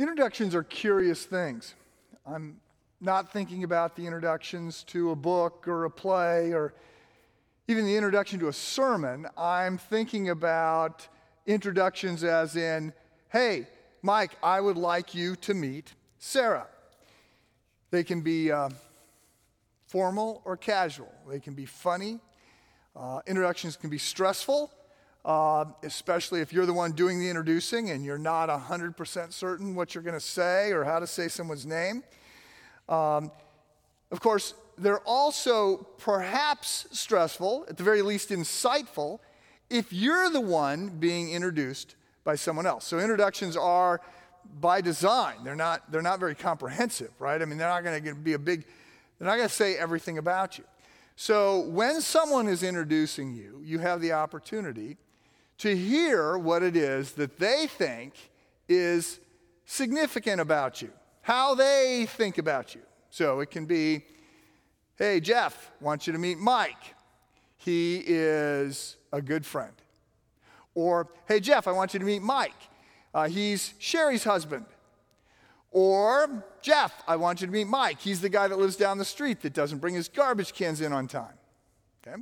Introductions are curious things. I'm not thinking about the introductions to a book or a play or even the introduction to a sermon. I'm thinking about introductions as in, hey, Mike, I would like you to meet Sarah. They can be uh, formal or casual, they can be funny. Uh, introductions can be stressful uh, especially if you're the one doing the introducing and you're not 100% certain what you're going to say or how to say someone's name. Um, of course, they're also perhaps stressful, at the very least insightful, if you're the one being introduced by someone else. So introductions are by design. They're not, they're not very comprehensive, right? I mean, they're not going to be a big, they're not going to say everything about you. So when someone is introducing you, you have the opportunity to hear what it is that they think is significant about you, how they think about you. So it can be, hey, Jeff, want you to meet Mike. He is a good friend. Or, hey, Jeff, I want you to meet Mike. Uh, he's Sherry's husband. Or, Jeff, I want you to meet Mike. He's the guy that lives down the street that doesn't bring his garbage cans in on time. Okay?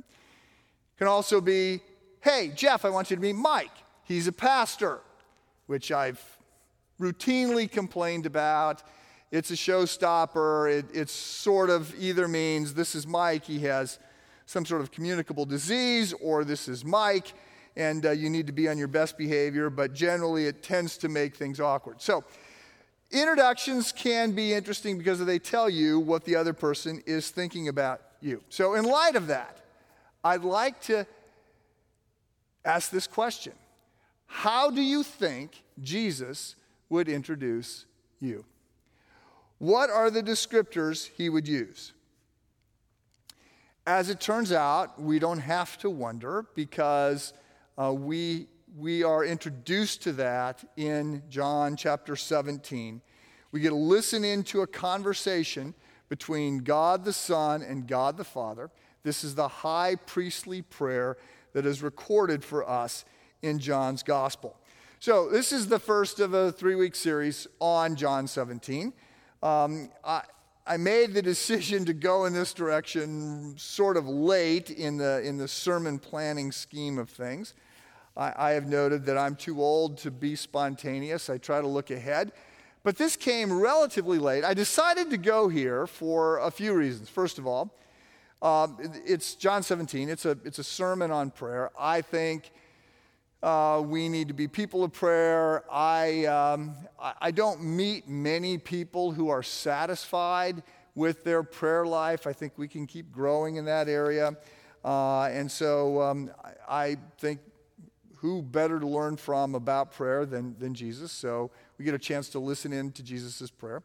Can also be, Hey, Jeff, I want you to meet Mike. He's a pastor, which I've routinely complained about. It's a showstopper. It, sort of either means this is Mike, he has some sort of communicable disease, or this is Mike, and uh, you need to be on your best behavior, but generally it tends to make things awkward. So, introductions can be interesting because they tell you what the other person is thinking about you. So, in light of that, I'd like to ask this question How do you think Jesus would introduce you? What are the descriptors he would use? As it turns out, we don't have to wonder because uh, we, we are introduced to that in John chapter 17. We get to listen into a conversation between God the Son and God the Father. This is the high priestly prayer that is recorded for us in John's gospel. So, this is the first of a three week series on John 17. Um, I, I made the decision to go in this direction sort of late in the, in the sermon planning scheme of things. I, I have noted that I'm too old to be spontaneous. I try to look ahead. But this came relatively late. I decided to go here for a few reasons. First of all, um, it's John 17. It's a, it's a sermon on prayer. I think uh, we need to be people of prayer. I, um, I don't meet many people who are satisfied with their prayer life. I think we can keep growing in that area. Uh, and so um, I think who better to learn from about prayer than, than Jesus? So we get a chance to listen in to Jesus' prayer.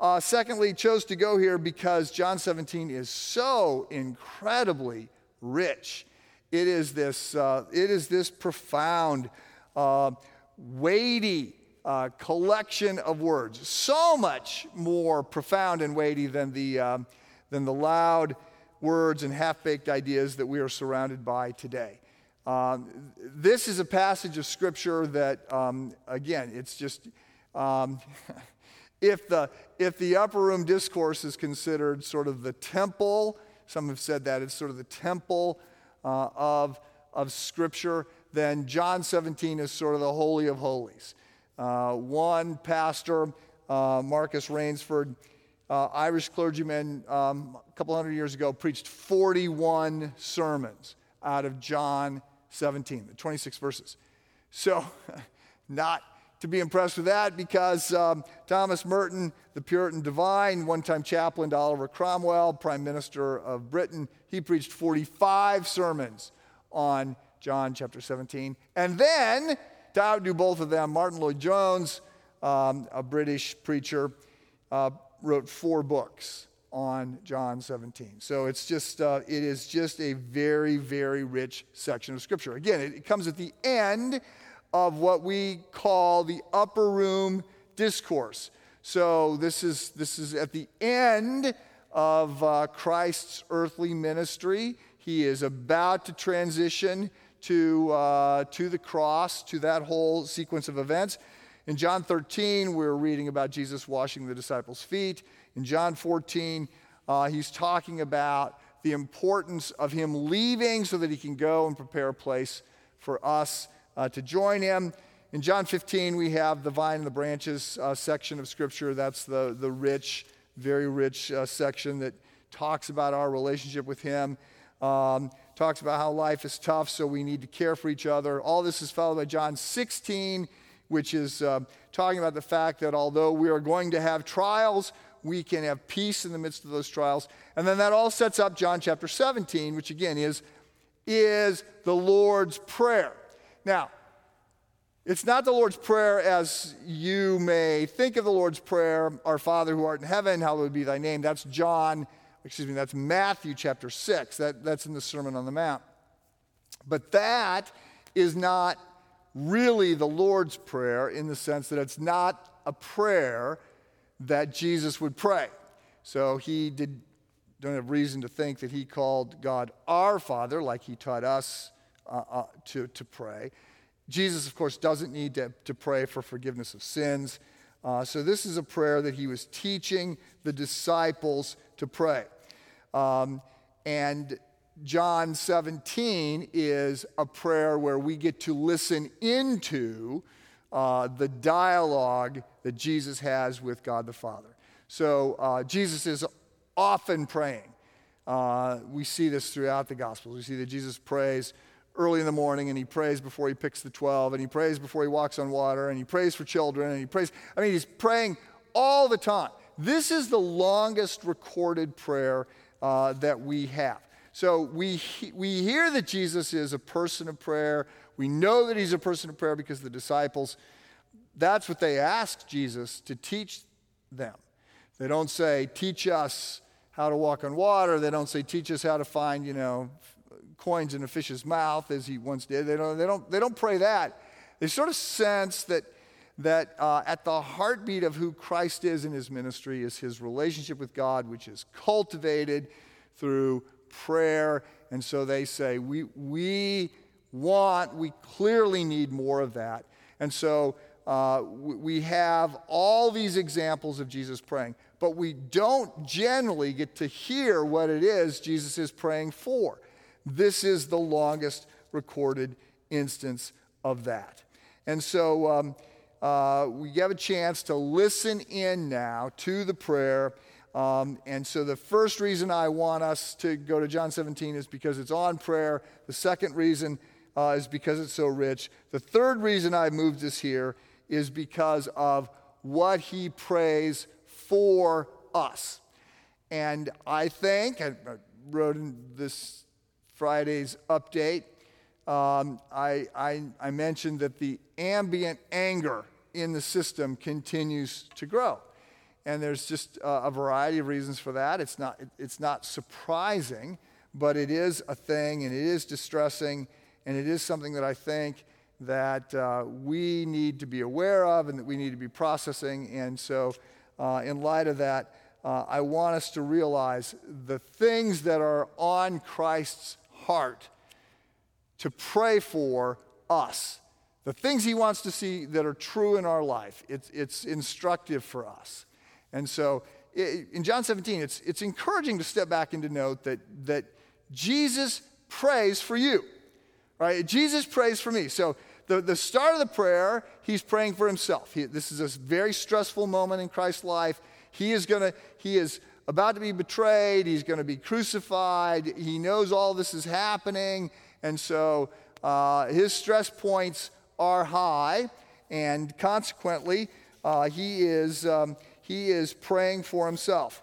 Uh, secondly, chose to go here because John 17 is so incredibly rich. It is this, uh, it is this profound, uh, weighty uh, collection of words. So much more profound and weighty than the, um, than the loud words and half baked ideas that we are surrounded by today. Um, this is a passage of scripture that, um, again, it's just. If the, if the upper room discourse is considered sort of the temple, some have said that it's sort of the temple uh, of, of Scripture, then John 17 is sort of the Holy of Holies. Uh, one pastor, uh, Marcus Rainsford, uh, Irish clergyman, um, a couple hundred years ago, preached 41 sermons out of John 17, the 26 verses. So, not to be impressed with that because um, Thomas Merton, the Puritan divine, one time chaplain to Oliver Cromwell, Prime Minister of Britain, he preached 45 sermons on John chapter 17. And then, to outdo both of them, Martyn Lloyd-Jones, um, a British preacher, uh, wrote four books on John 17. So it's just, uh, it is just a very, very rich section of Scripture. Again, it, it comes at the end of what we call the upper room discourse. So this is, this is at the end of uh, Christ's earthly ministry. He is about to transition to, uh, to the cross, to that whole sequence of events. In John 13, we're reading about Jesus washing the disciples' feet. In John 14, uh, he's talking about the importance of him leaving so that he can go and prepare a place for us uh, to join him. In John 15, we have the vine and the branches uh, section of Scripture. That's the, the rich, very rich uh, section that talks about our relationship with him. Um, talks about how life is tough, so we need to care for each other. All this is followed by John 16, which is uh, talking about the fact that although we are going to have trials, we can have peace in the midst of those trials. And then that all sets up John chapter 17, which again is, is the Lord's Prayer. Now, it's not the Lord's Prayer as you may think of the Lord's Prayer, Our Father who art in heaven, hallowed be thy name. That's John, excuse me, that's Matthew chapter 6. That, that's in the Sermon on the Mount. But that is not really the Lord's Prayer in the sense that it's not a prayer that Jesus would pray. So he did, don't have reason to think that he called God our Father like he taught us uh, uh, to, to pray. Jesus, of course, doesn't need to, to pray for forgiveness of sins. Uh, so this is a prayer that he was teaching the disciples to pray. Um, and John 17 is a prayer where we get to listen into uh, the dialogue that Jesus has with God the Father. So uh, Jesus is often praying. Uh, we see this throughout the Gospels. We see that Jesus prays early in the morning and he prays before he picks the 12 and he prays before he walks on water and he prays for children and he prays. I mean, he's praying all the time. This is the longest recorded prayer uh, that we have. So we, we hear that Jesus is a person of prayer. We know that he's a person of prayer because the disciples, that's what they ask Jesus to teach them. They don't say, teach us how to walk on water. They don't say, teach us how to find, you know, coins in a fish's mouth as he once did. They don't, they don't, they don't pray that. They sort of sense that, that uh, at the heartbeat of who Christ is in his ministry is his relationship with God, which is cultivated through prayer. And so they say, we, we want, we clearly need more of that. And so uh, we have all these examples of Jesus praying, but we don't generally get to hear what it is Jesus is praying for. This is the longest recorded instance of that. And so um, uh, we have a chance to listen in now to the prayer. Um, and so the first reason I want us to go to John 17 is because it's on prayer. The second reason uh, is because it's so rich. The third reason I moved this here is because of what he prays for us. And I think, I wrote in this Friday's update, um, I, I, I mentioned that the ambient anger in the system continues to grow. And there's just uh, a variety of reasons for that. It's not, it's not surprising, but it is a thing and it is distressing and it is something that I think that uh, we need to be aware of and that we need to be processing. And so, uh, in light of that, uh, I want us to realize the things that are on Christ's heart to pray for us. The things he wants to see that are true in our life. It's, it's instructive for us. And so, in John 17, it's, it's encouraging to step back and to note that, that Jesus prays for you right? Jesus prays for me. So the, the start of the prayer, he's praying for himself. He, this is a very stressful moment in Christ's life. He is going to, he is about to be betrayed. He's going to be crucified. He knows all this is happening. And so uh, his stress points are high. And consequently, uh, he, is, um, he is praying for himself.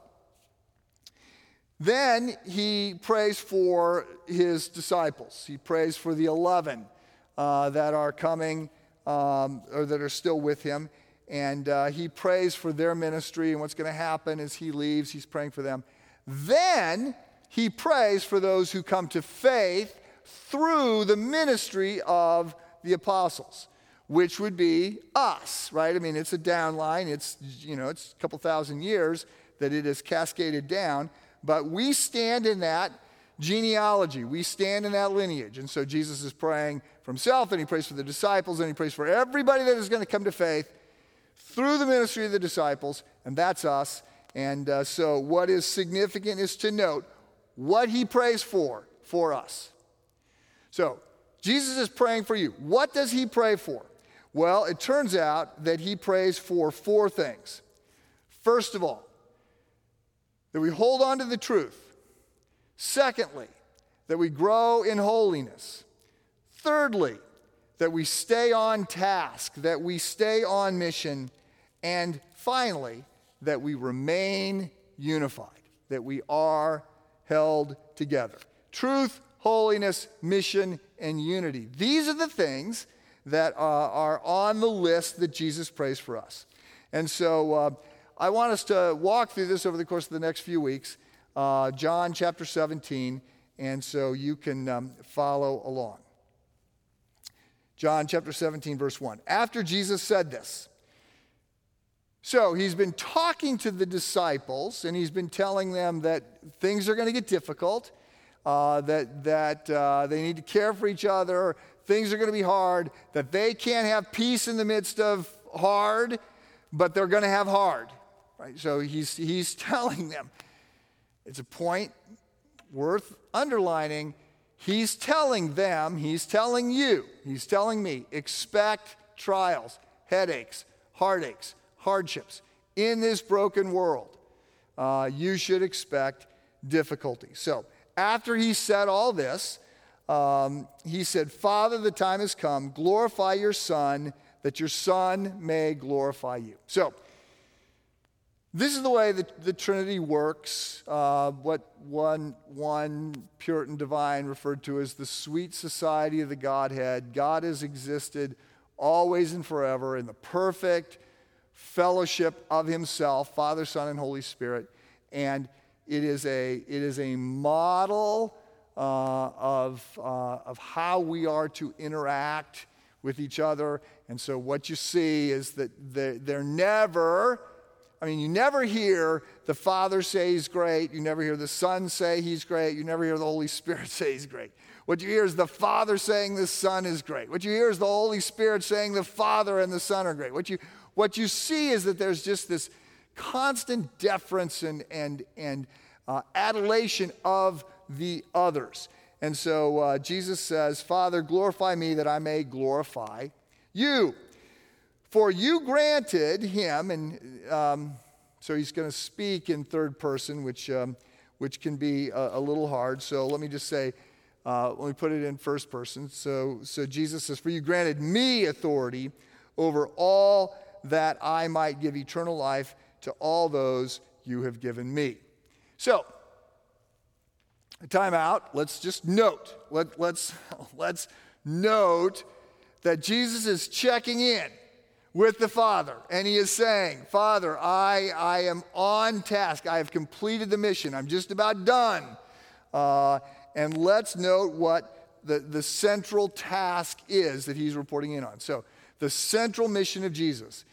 Then he prays for his disciples. He prays for the 11 uh, that are coming um, or that are still with him. And uh, he prays for their ministry and what's going to happen as he leaves. He's praying for them. Then he prays for those who come to faith through the ministry of the apostles, which would be us, right? I mean, it's a downline. It's, you know, it's a couple thousand years that it has cascaded down. But we stand in that genealogy. We stand in that lineage. And so Jesus is praying for himself, and he prays for the disciples, and he prays for everybody that is going to come to faith. Through the ministry of the disciples, and that's us. And uh, so, what is significant is to note what he prays for for us. So, Jesus is praying for you. What does he pray for? Well, it turns out that he prays for four things. First of all, that we hold on to the truth. Secondly, that we grow in holiness. Thirdly, that we stay on task, that we stay on mission. And finally, that we remain unified, that we are held together. Truth, holiness, mission, and unity. These are the things that uh, are on the list that Jesus prays for us. And so uh, I want us to walk through this over the course of the next few weeks, uh, John chapter 17, and so you can um, follow along. John chapter 17, verse 1. After Jesus said this, so he's been talking to the disciples and he's been telling them that things are going to get difficult, uh, that, that uh, they need to care for each other, things are going to be hard, that they can't have peace in the midst of hard, but they're going to have hard. Right? So he's, he's telling them. It's a point worth underlining. He's telling them, he's telling you, he's telling me, expect trials, headaches, heartaches hardships. In this broken world, uh, you should expect difficulty. So, after he said all this, um, he said, Father, the time has come. Glorify your Son, that your Son may glorify you. So, this is the way that the Trinity works, uh, what one, one Puritan divine referred to as the sweet society of the Godhead. God has existed always and forever in the perfect, fellowship of himself, Father, Son, and Holy Spirit. And it is a, it is a model uh, of, uh, of how we are to interact with each other. And so what you see is that they're, they're never, I mean, you never hear the Father say he's great. You never hear the Son say he's great. You never hear the Holy Spirit say he's great. What you hear is the Father saying the Son is great. What you hear is the Holy Spirit saying the Father and the Son are great. What you, what you see is that there's just this constant deference and, and, and uh, adulation of the others. And so uh, Jesus says, Father, glorify me that I may glorify you. For you granted him, and um, so he's going to speak in third person, which, um, which can be a, a, little hard. So let me just say, uh, let me put it in first person. So, so Jesus says, For you granted me authority over all that I might give eternal life to all those you have given me. So, time out. Let's just note. Let, let's, let's note that Jesus is checking in with the Father, and he is saying, Father, I, I am on task. I have completed the mission. I'm just about done. Uh, and let's note what the, the central task is that he's reporting in on. So, the central mission of Jesus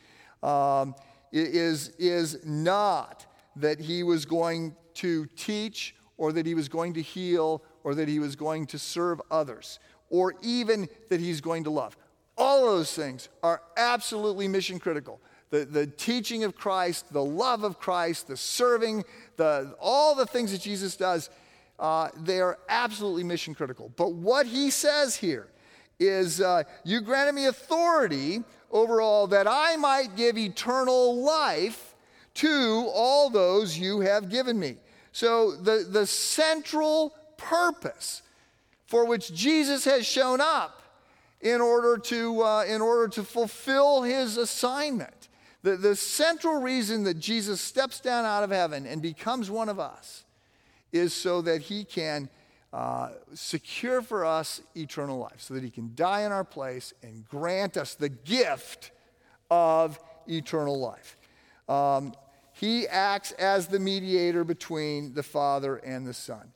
um, is, is not that he was going to teach or that he was going to heal or that he was going to serve others or even that he's going to love. All of those things are absolutely mission critical. The, the teaching of Christ, the love of Christ, the serving, the, all the things that Jesus does, uh, they are absolutely mission critical. But what he says here is, uh, You granted me authority over all, that I might give eternal life to all those you have given me. So, the, the central purpose for which Jesus has shown up in order to, uh, in order to fulfill his assignment, the, the central reason that Jesus steps down out of heaven and becomes one of us is so that he can uh, secure for us eternal life, so that he can die in our place and grant us the gift of eternal life. Um, he acts as the mediator between the Father and the Son.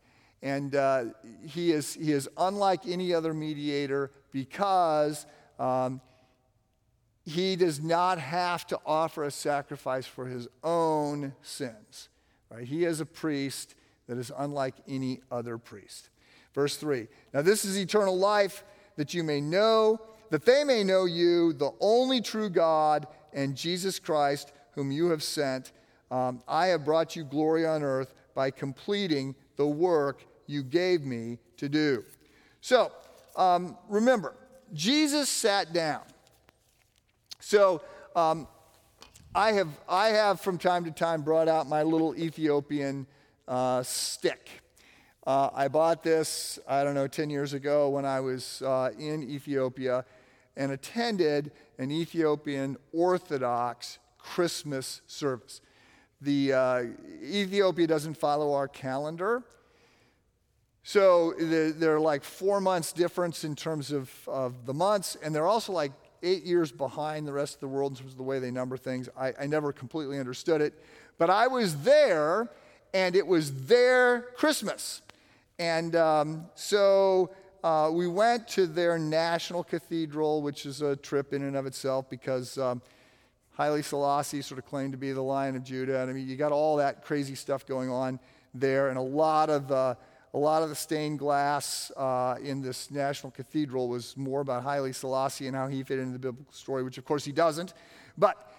And uh, he, is, he is unlike any other mediator because um, he does not have to offer a sacrifice for his own sins. Right? He is a priest that is unlike any other priest. Verse 3 Now, this is eternal life, that you may know, that they may know you, the only true God, and Jesus Christ, whom you have sent. Um, I have brought you glory on earth by completing the work you gave me to do. So, um, remember, Jesus sat down. So, um, I, have, I have from time to time brought out my little Ethiopian uh, stick. Uh, I bought this, I don't know, 10 years ago when I was uh, in Ethiopia and attended an Ethiopian Orthodox Christmas service. The uh, Ethiopia doesn't follow our calendar. So they're like four months difference in terms of, of the months, and they're also like eight years behind the rest of the world in terms of the way they number things. I, I never completely understood it. But I was there, and it was their Christmas. And um, so uh, we went to their national cathedral, which is a trip in and of itself because um, Haile Selassie sort of claimed to be the Lion of Judah. And I mean, you got all that crazy stuff going on there, and a lot of uh, a lot of the stained glass uh, in this national cathedral was more about Haile Selassie and how he fit into the biblical story, which of course he doesn't. But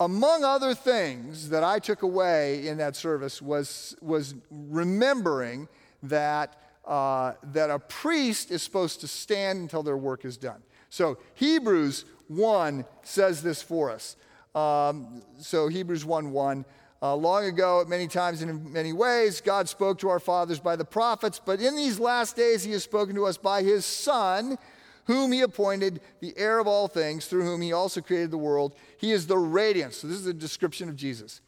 among other things that I took away in that service was, was remembering that, uh, that a priest is supposed to stand until their work is done. So Hebrews 1 says this for us. Um, so Hebrews 1 1. Uh, long ago, at many times and in many ways, God spoke to our fathers by the prophets, but in these last days, He has spoken to us by His Son, whom He appointed the heir of all things, through whom He also created the world. He is the radiance. So, this is a description of Jesus.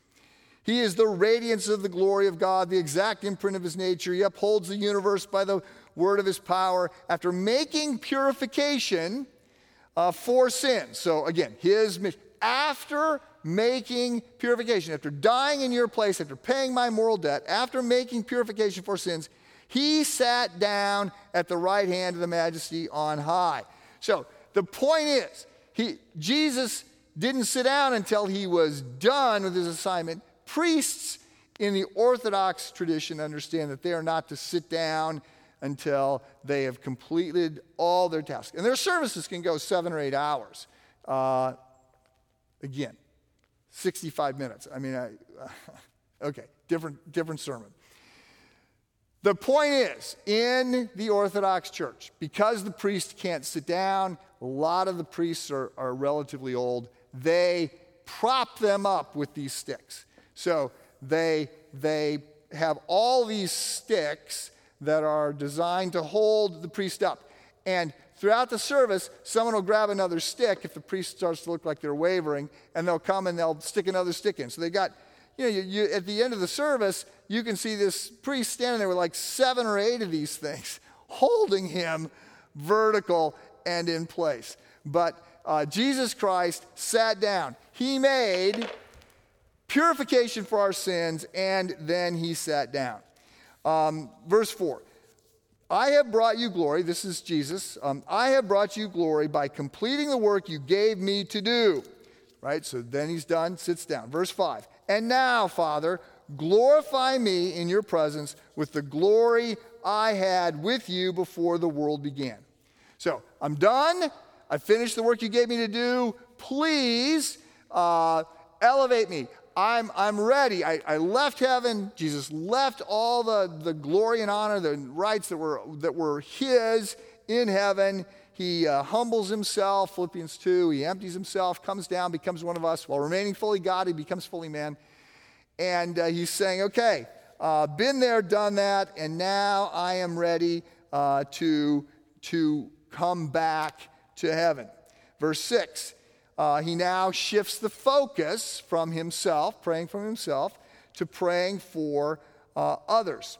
He is the radiance of the glory of God, the exact imprint of his nature. He upholds the universe by the word of his power. After making purification uh, for sin. So again, his mission. After making purification, after dying in your place, after paying my moral debt, after making purification for sins, he sat down at the right hand of the majesty on high. So the point is, he, Jesus didn't sit down until he was done with his assignment priests in the Orthodox tradition understand that they are not to sit down until they have completed all their tasks. And their services can go seven or eight hours. Uh, again, 65 minutes. I mean, I, okay, different, different sermon. The point is, in the Orthodox Church, because the priest can't sit down, a lot of the priests are, are relatively old, they prop them up with these sticks. So they, they have all these sticks that are designed to hold the priest up. And throughout the service, someone will grab another stick if the priest starts to look like they're wavering, and they'll come and they'll stick another stick in. So they got, you know, you, you, at the end of the service, you can see this priest standing there with like seven or eight of these things, holding him vertical and in place. But uh, Jesus Christ sat down. He made purification for our sins, and then he sat down. Um, verse 4 I have brought you glory. This is Jesus. Um, I have brought you glory by completing the work you gave me to do. Right? So then he's done, sits down. Verse 5 And now, Father, glorify me in your presence with the glory I had with you before the world began. So I'm done. I finished the work you gave me to do. Please uh, elevate me. I'm, I'm ready. I, I left heaven. Jesus left all the, the glory and honor, the rights that were, that were his in heaven. He uh, humbles himself, Philippians 2. He empties himself, comes down, becomes one of us. While remaining fully God, he becomes fully man. And uh, he's saying, okay, uh, been there, done that, and now I am ready uh, to, to come back to heaven. Verse 6 uh, he now shifts the focus from himself, praying for himself, to praying for uh, others.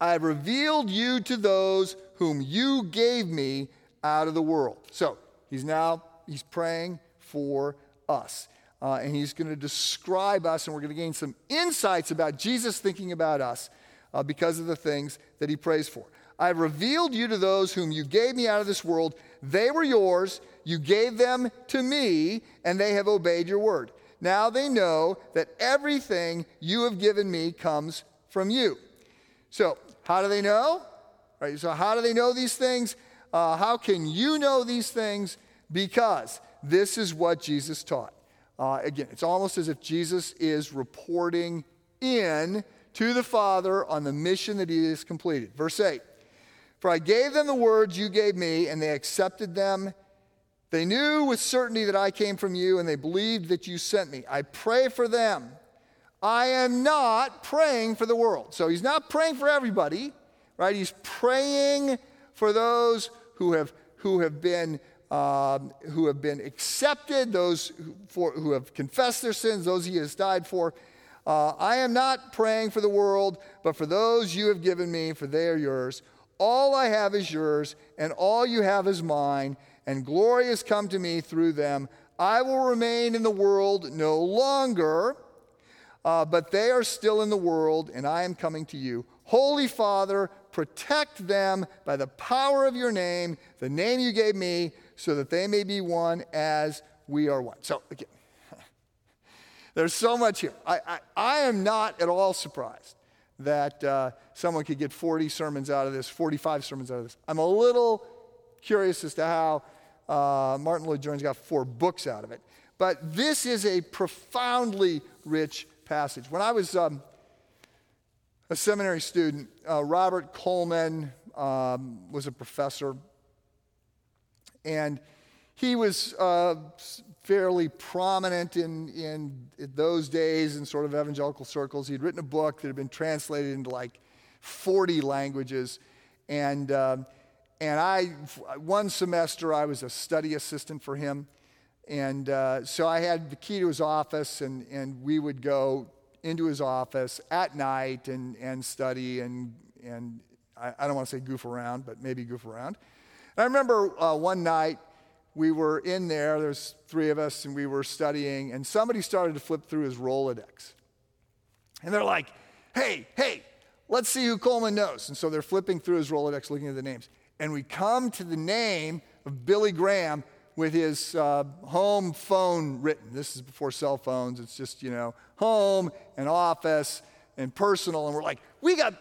I have revealed you to those whom you gave me out of the world. So he's now he's praying for us. Uh, and he's going to describe us, and we're going to gain some insights about Jesus thinking about us uh, because of the things that he prays for. I have revealed you to those whom you gave me out of this world. They were yours. You gave them to me, and they have obeyed your word. Now they know that everything you have given me comes from you. So, how do they know? Right, so, how do they know these things? Uh, how can you know these things? Because this is what Jesus taught. Uh, again, it's almost as if Jesus is reporting in to the Father on the mission that he has completed. Verse 8 For I gave them the words you gave me, and they accepted them. They knew with certainty that I came from you, and they believed that you sent me. I pray for them. I am not praying for the world. So he's not praying for everybody, right? He's praying for those who have, who have been um, who have been accepted, those who, for, who have confessed their sins, those he has died for. Uh, I am not praying for the world, but for those you have given me, for they are yours. All I have is yours, and all you have is mine, and glory has come to me through them. I will remain in the world no longer, uh, but they are still in the world, and I am coming to you. Holy Father, protect them by the power of your name, the name you gave me so that they may be one as we are one. So, again, there's so much here. I, I, I, am not at all surprised that uh, someone could get 40 sermons out of this, 45 sermons out of this. I'm a little curious as to how uh, Martyn Lloyd-Jones got four books out of it. But this is a profoundly rich passage. When I was um, a seminary student, uh, Robert Coleman um, was a professor and he was uh, fairly prominent in, in, those days in sort of evangelical circles. He'd written a book that had been translated into like 40 languages. And, um, and I, one semester, I was a study assistant for him. And uh, so I had the key to his office, and, and we would go into his office at night and, and study and, and I, I don't want to say goof around, but maybe goof around. And I remember uh, one night we were in there, there's three of us, and we were studying, and somebody started to flip through his Rolodex. And they're like, hey, hey, let's see who Coleman knows. And so they're flipping through his Rolodex looking at the names. And we come to the name of Billy Graham with his uh, home phone written. This is before cell phones. It's just, you know, home and office and personal. And we're like, we got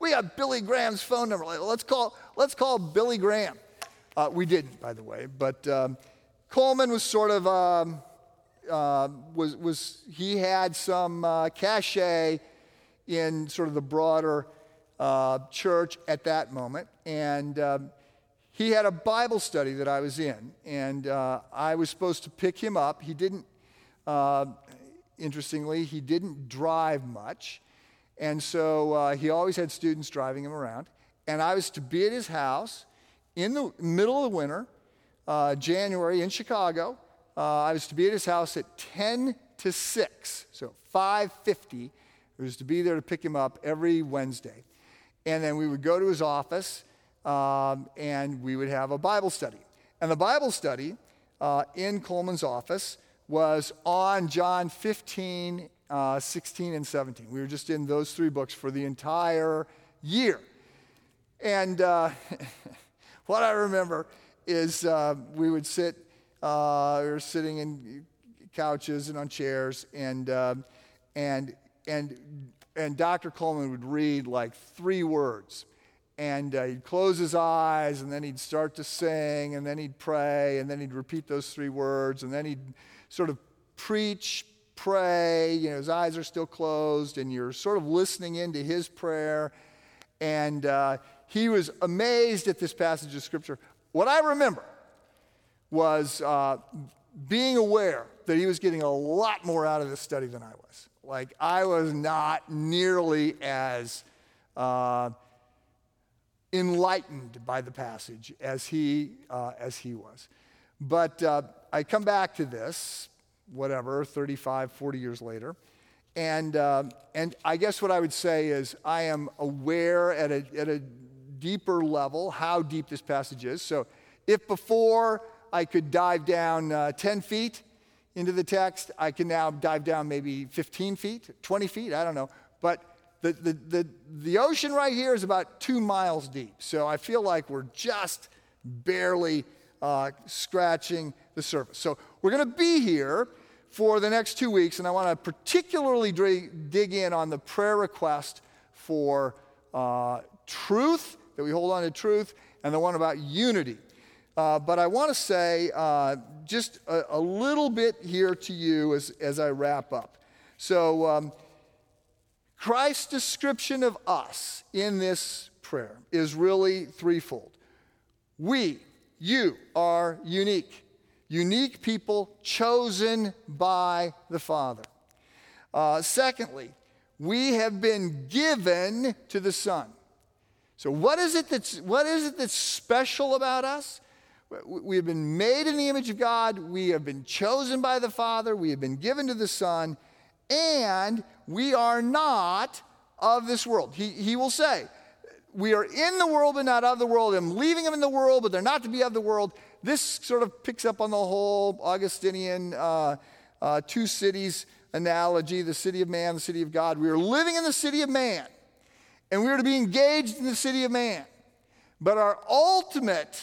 we got Billy Graham's phone number. Let's call, let's call Billy Graham. Uh, we didn't, by the way, but um, Coleman was sort of, um, uh, was, was, he had some uh, cachet in sort of the broader uh, church at that moment. And um, he had a Bible study that I was in, and uh, I was supposed to pick him up. He didn't, uh, interestingly, he didn't drive much. And so he always had students driving him around. And I was to be at his house in the middle of the winter, uh, January in Chicago. Uh, I was to be at his house at 10 to 6, so 5:50. I was to be there to pick him up every Wednesday, and then we would go to his office um, and we would have a Bible study. And the Bible study uh, in Coleman's office was on John 15 uh, 16 and 17. We were just in those three books for the entire year. And uh, what I remember is uh, we would sit, uh, we were sitting in couches and on chairs, and, uh, and, and, and Dr. Coleman would read like three words. And uh, he'd close his eyes, and then he'd start to sing, and then he'd pray, and then he'd repeat those three words, and then he'd sort of preach pray. You know, his eyes are still closed, and you're sort of listening into his prayer. And uh, he was amazed at this passage of Scripture. What I remember was uh, being aware that he was getting a lot more out of this study than I was. Like, I was not nearly as uh, enlightened by the passage as he, uh, as he was. But uh, I come back to this whatever, 35, 40 years later. And, uh, and I guess what I would say is I am aware at a, at a deeper level how deep this passage is. So if before I could dive down uh, 10 feet into the text, I can now dive down maybe 15 feet, 20 feet, I don't know. But the, the, the, the ocean right here is about two miles deep. So I feel like we're just barely uh, scratching the surface. So we're going to be here for the next two weeks, and I want to particularly dig in on the prayer request for uh, truth, that we hold on to truth, and the one about unity. Uh, but I want to say uh, just a, a, little bit here to you as, as I wrap up. So, um, Christ's description of us in this prayer is really threefold. We, you, are unique. Unique people chosen by the Father. Uh, secondly, we have been given to the Son. So, what is it that's, what is it that's special about us? We have been made in the image of God. We have been chosen by the Father. We have been given to the Son. And we are not of this world. He, he will say, We are in the world, but not of the world. I'm leaving them in the world, but they're not to be of the world. This sort of picks up on the whole Augustinian uh, uh, two cities analogy the city of man, the city of God. We are living in the city of man, and we are to be engaged in the city of man. But our ultimate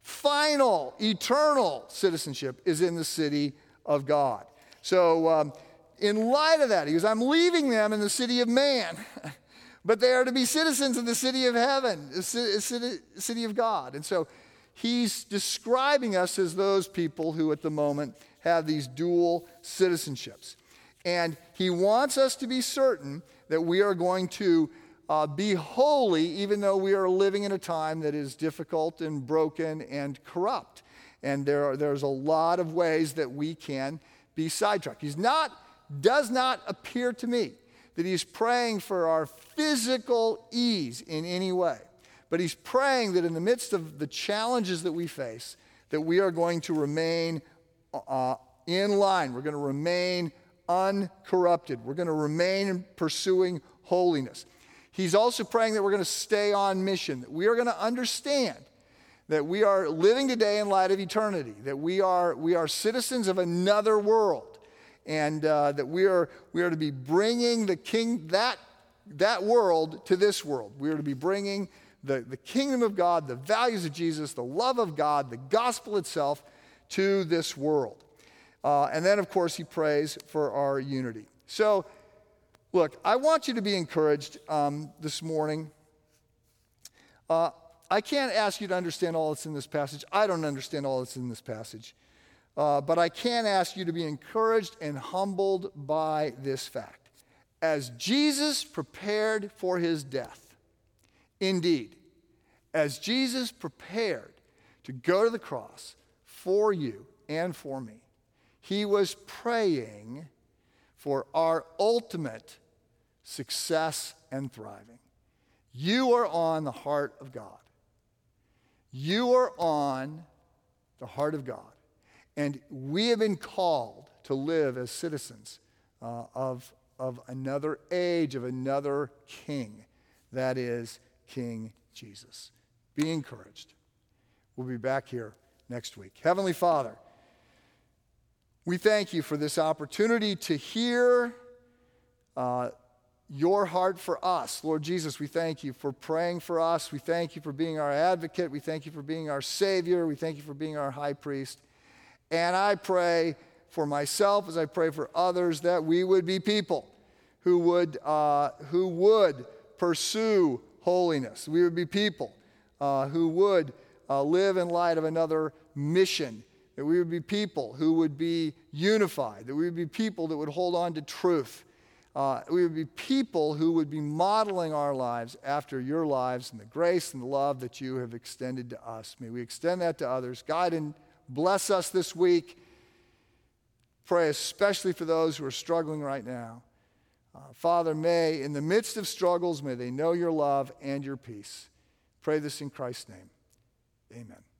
final, eternal citizenship is in the city of God. So, um, in light of that, he goes, I'm leaving them in the city of man, but they are to be citizens of the city of heaven, the city, city of God. And so, he's describing us as those people who, at the moment, have these dual citizenships. And he wants us to be certain that we are going to uh, be holy, even though we are living in a time that is difficult and broken and corrupt. And there are, there's a lot of ways that we can be sidetracked. He's not, does not appear to me that he's praying for our physical ease in any way. But he's praying that in the midst of the challenges that we face, that we are going to remain uh, in line. We're going to remain uncorrupted. We're going to remain pursuing holiness. He's also praying that we're going to stay on mission, that we are going to understand that we are living today in light of eternity, that we are, we are citizens of another world, and uh, that we are, we are to be bringing the king, that, that world to this world. We are to be bringing the, the kingdom of God, the values of Jesus, the love of God, the gospel itself to this world. Uh, and then, of course, he prays for our unity. So, Look, I want you to be encouraged um, this morning. Uh, I can't ask you to understand all that's in this passage. I don't understand all that's in this passage. Uh, but I can ask you to be encouraged and humbled by this fact. As Jesus prepared for his death, indeed, as Jesus prepared to go to the cross for you and for me, he was praying for our ultimate success, and thriving. You are on the heart of God. You are on the heart of God. And we have been called to live as citizens uh, of, of another age, of another king. That is King Jesus. Be encouraged. We'll be back here next week. Heavenly Father, we thank you for this opportunity to hear uh, your heart for us. Lord Jesus, we thank you for praying for us. We thank you for being our advocate. We thank you for being our Savior. We thank you for being our high priest. And I pray for myself as I pray for others that we would be people who would, uh, who would pursue holiness. We would be people uh, who would uh, live in light of another mission. That we would be people who would be unified. That we would be people that would hold on to truth uh, we would be people who would be modeling our lives after your lives and the grace and the love that you have extended to us. May we extend that to others. God, and bless us this week. Pray especially for those who are struggling right now. Uh, Father, may, in the midst of struggles, may they know your love and your peace. Pray this in Christ's name. Amen.